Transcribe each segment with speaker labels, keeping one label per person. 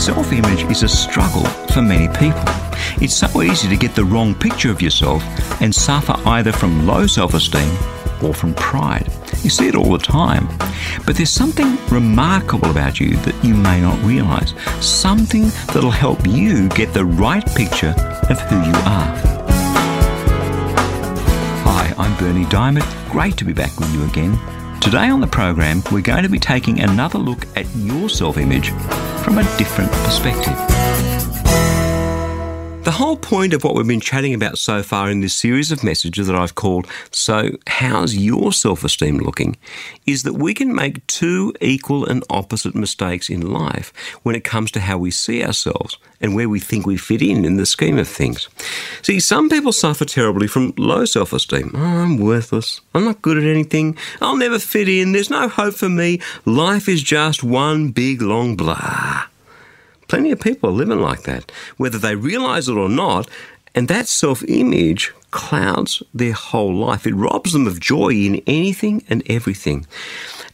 Speaker 1: Self image is a struggle for many people. It's so easy to get the wrong picture of yourself and suffer either from low self esteem or from pride. You see it all the time. But there's something remarkable about you that you may not realize. Something that'll help you get the right picture of who you are. Hi, I'm Berni Dymet. Great to be back with you again. Today on the program, we're going to be taking another look at your self image from a different perspective. The whole point of what we've been chatting about so far in this series of messages that I've called So, How's Your Self Esteem Looking? is that we can make two equal and opposite mistakes in life when it comes to how we see ourselves and where we think we fit in in the scheme of things. See, some people suffer terribly from low self esteem. Oh, I'm worthless. I'm not good at anything. I'll never fit in. There's no hope for me. Life is just one big long blah. Plenty of people are living like that, whether they realize it or not, and that self image clouds their whole life. It robs them of joy in anything and everything.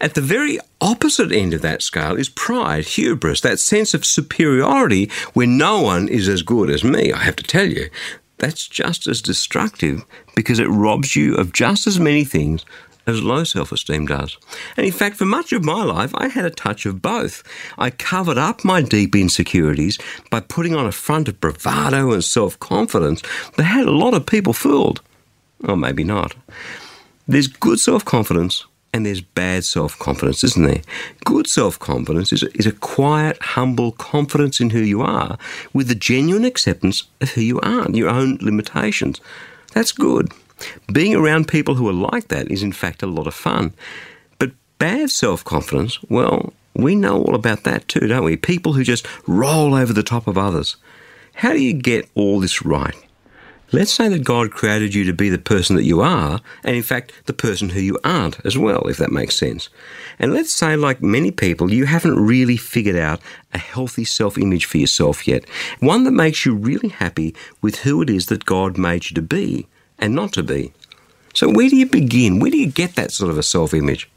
Speaker 1: At the very opposite end of that scale is pride, hubris, that sense of superiority where no one is as good as me, I have to tell you. That's just as destructive because it robs you of just as many things as low self esteem does. And in fact, for much of my life, I had a touch of both. I covered up my deep insecurities by putting on a front of bravado and self confidence that had a lot of people fooled. Or maybe not. There's good self confidence and there's bad self confidence, isn't there? Good self confidence is, is a quiet, humble confidence in who you are with the genuine acceptance of who you are and your own limitations. That's good. Being around people who are like that is, in fact, a lot of fun. But bad self confidence, well, we know all about that too, don't we? People who just roll over the top of others. How do you get all this right? Let's say that God created you to be the person that you are, and in fact, the person who you aren't as well, if that makes sense. And let's say, like many people, you haven't really figured out a healthy self image for yourself yet. One that makes you really happy with who it is that God made you to be and not to be. So, where do you begin? Where do you get that sort of a self image?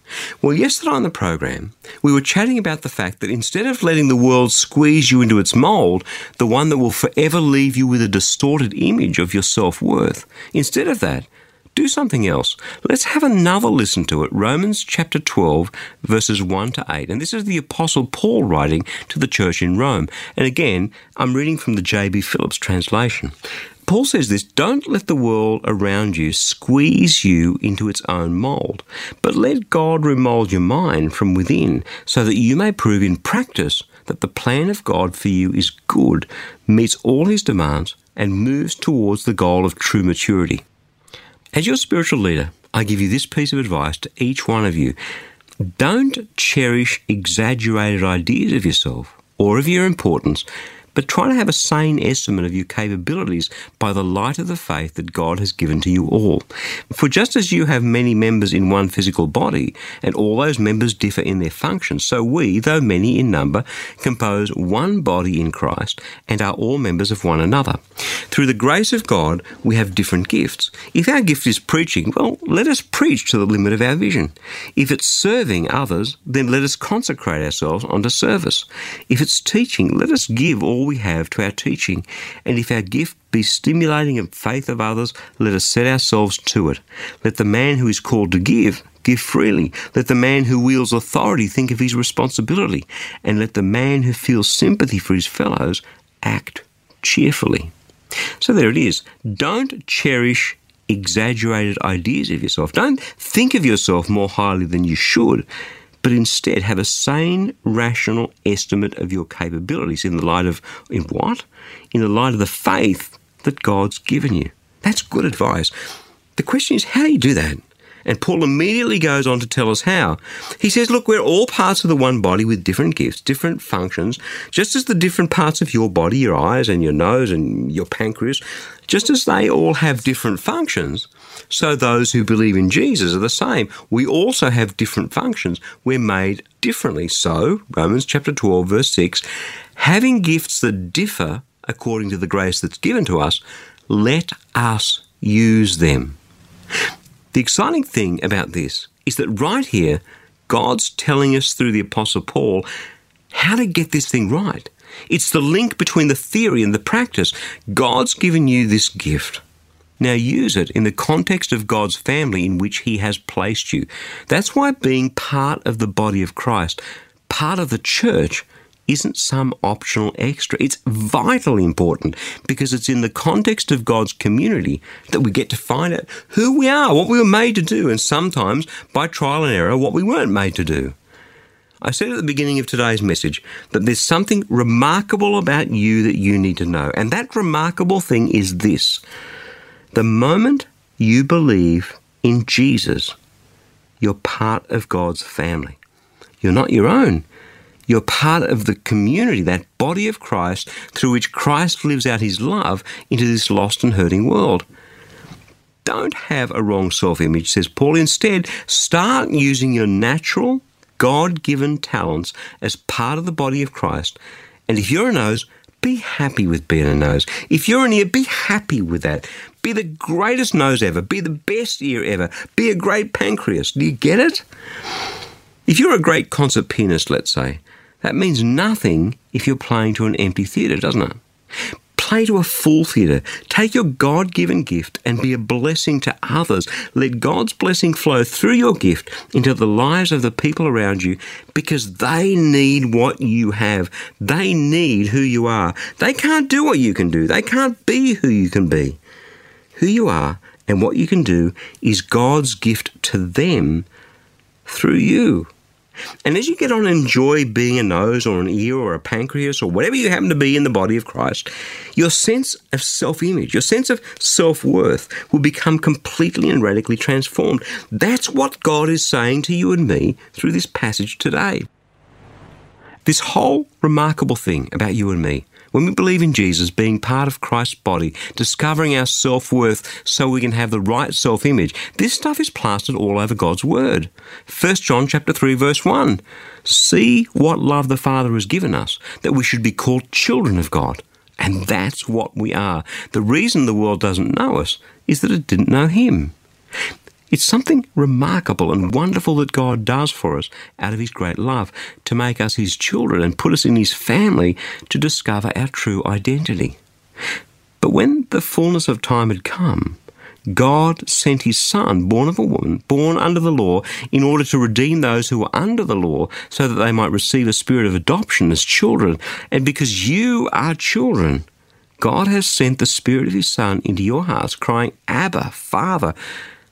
Speaker 1: Well, yesterday on the program, we were chatting about the fact that instead of letting the world squeeze you into its mold, the one that will forever leave you with a distorted image of your self worth, instead of that, do something else. Let's have another listen to it. Romans chapter 12, verses 1 to 8. And this is the Apostle Paul writing to the church in Rome. And again, I'm reading from the J.B. Phillips translation. Paul says this don't let the world around you squeeze you into its own mould, but let God remold your mind from within so that you may prove in practice that the plan of God for you is good, meets all his demands, and moves towards the goal of true maturity. As your spiritual leader, I give you this piece of advice to each one of you. Don't cherish exaggerated ideas of yourself or of your importance but try to have a sane estimate of your capabilities by the light of the faith that God has given to you all. For just as you have many members in one physical body, and all those members differ in their functions, so we, though many in number, compose one body in Christ and are all members of one another. Through the grace of God, we have different gifts. If our gift is preaching, well, let us preach to the limit of our vision. If it's serving others, then let us consecrate ourselves unto service. If it's teaching, let us give all we have to our teaching. And if our gift be stimulating the faith of others, let us set ourselves to it. Let the man who is called to give, give freely. Let the man who wields authority think of his responsibility. And let the man who feels sympathy for his fellows act cheerfully. So there it is. Don't cherish exaggerated ideas of yourself. Don't think of yourself more highly than you should but instead have a sane, rational estimate of your capabilities in the light of, in what? In the light of the faith that God's given you. That's good advice. The question is, how do you do that? And Paul immediately goes on to tell us how. He says, Look, we're all parts of the one body with different gifts, different functions, just as the different parts of your body, your eyes and your nose and your pancreas, just as they all have different functions, so those who believe in Jesus are the same. We also have different functions. We're made differently. So, Romans chapter 12, verse 6, having gifts that differ according to the grace that's given to us, let us use them. The exciting thing about this is that right here, God's telling us through the Apostle Paul how to get this thing right. It's the link between the theory and the practice. God's given you this gift. Now use it in the context of God's family in which He has placed you. That's why being part of the body of Christ, part of the church, isn't some optional extra. It's vitally important because it's in the context of God's community that we get to find out who we are, what we were made to do, and sometimes by trial and error, what we weren't made to do. I said at the beginning of today's message that there's something remarkable about you that you need to know. And that remarkable thing is this the moment you believe in Jesus, you're part of God's family. You're not your own. You're part of the community, that body of Christ through which Christ lives out his love into this lost and hurting world. Don't have a wrong self image, says Paul. Instead, start using your natural, God given talents as part of the body of Christ. And if you're a nose, be happy with being a nose. If you're an ear, be happy with that. Be the greatest nose ever. Be the best ear ever. Be a great pancreas. Do you get it? If you're a great concert pianist, let's say, that means nothing if you're playing to an empty theatre, doesn't it? Play to a full theatre. Take your God given gift and be a blessing to others. Let God's blessing flow through your gift into the lives of the people around you because they need what you have. They need who you are. They can't do what you can do, they can't be who you can be. Who you are and what you can do is God's gift to them through you. And as you get on enjoy being a nose or an ear or a pancreas or whatever you happen to be in the body of Christ, your sense of self image, your sense of self worth will become completely and radically transformed. That's what God is saying to you and me through this passage today. This whole remarkable thing about you and me when we believe in Jesus, being part of Christ's body, discovering our self worth so we can have the right self image, this stuff is plastered all over God's Word. 1 John chapter 3, verse 1. See what love the Father has given us, that we should be called children of God. And that's what we are. The reason the world doesn't know us is that it didn't know Him. It's something remarkable and wonderful that God does for us out of His great love to make us His children and put us in His family to discover our true identity. But when the fullness of time had come, God sent his Son, born of a woman, born under the law, in order to redeem those who were under the law, so that they might receive a spirit of adoption as children. And because you are children, God has sent the Spirit of his Son into your hearts, crying, Abba, Father.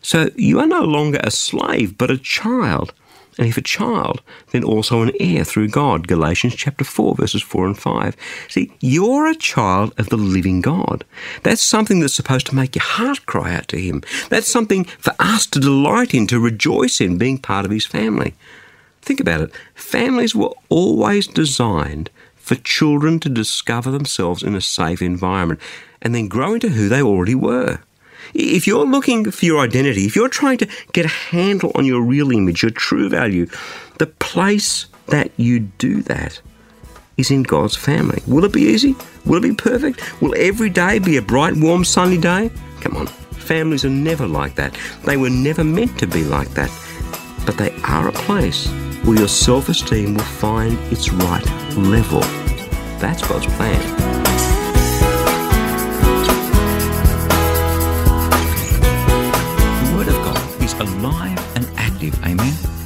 Speaker 1: So you are no longer a slave, but a child. And if a child, then also an heir through God. Galatians chapter 4, verses 4 and 5. See, you're a child of the living God. That's something that's supposed to make your heart cry out to Him. That's something for us to delight in, to rejoice in, being part of His family. Think about it. Families were always designed for children to discover themselves in a safe environment and then grow into who they already were. If you're looking for your identity, if you're trying to get a handle on your real image, your true value, the place that you do that is in God's family. Will it be easy? Will it be perfect? Will every day be a bright, warm, sunny day? Come on, families are never like that. They were never meant to be like that. But they are a place where your self esteem will find its right level. That's God's plan.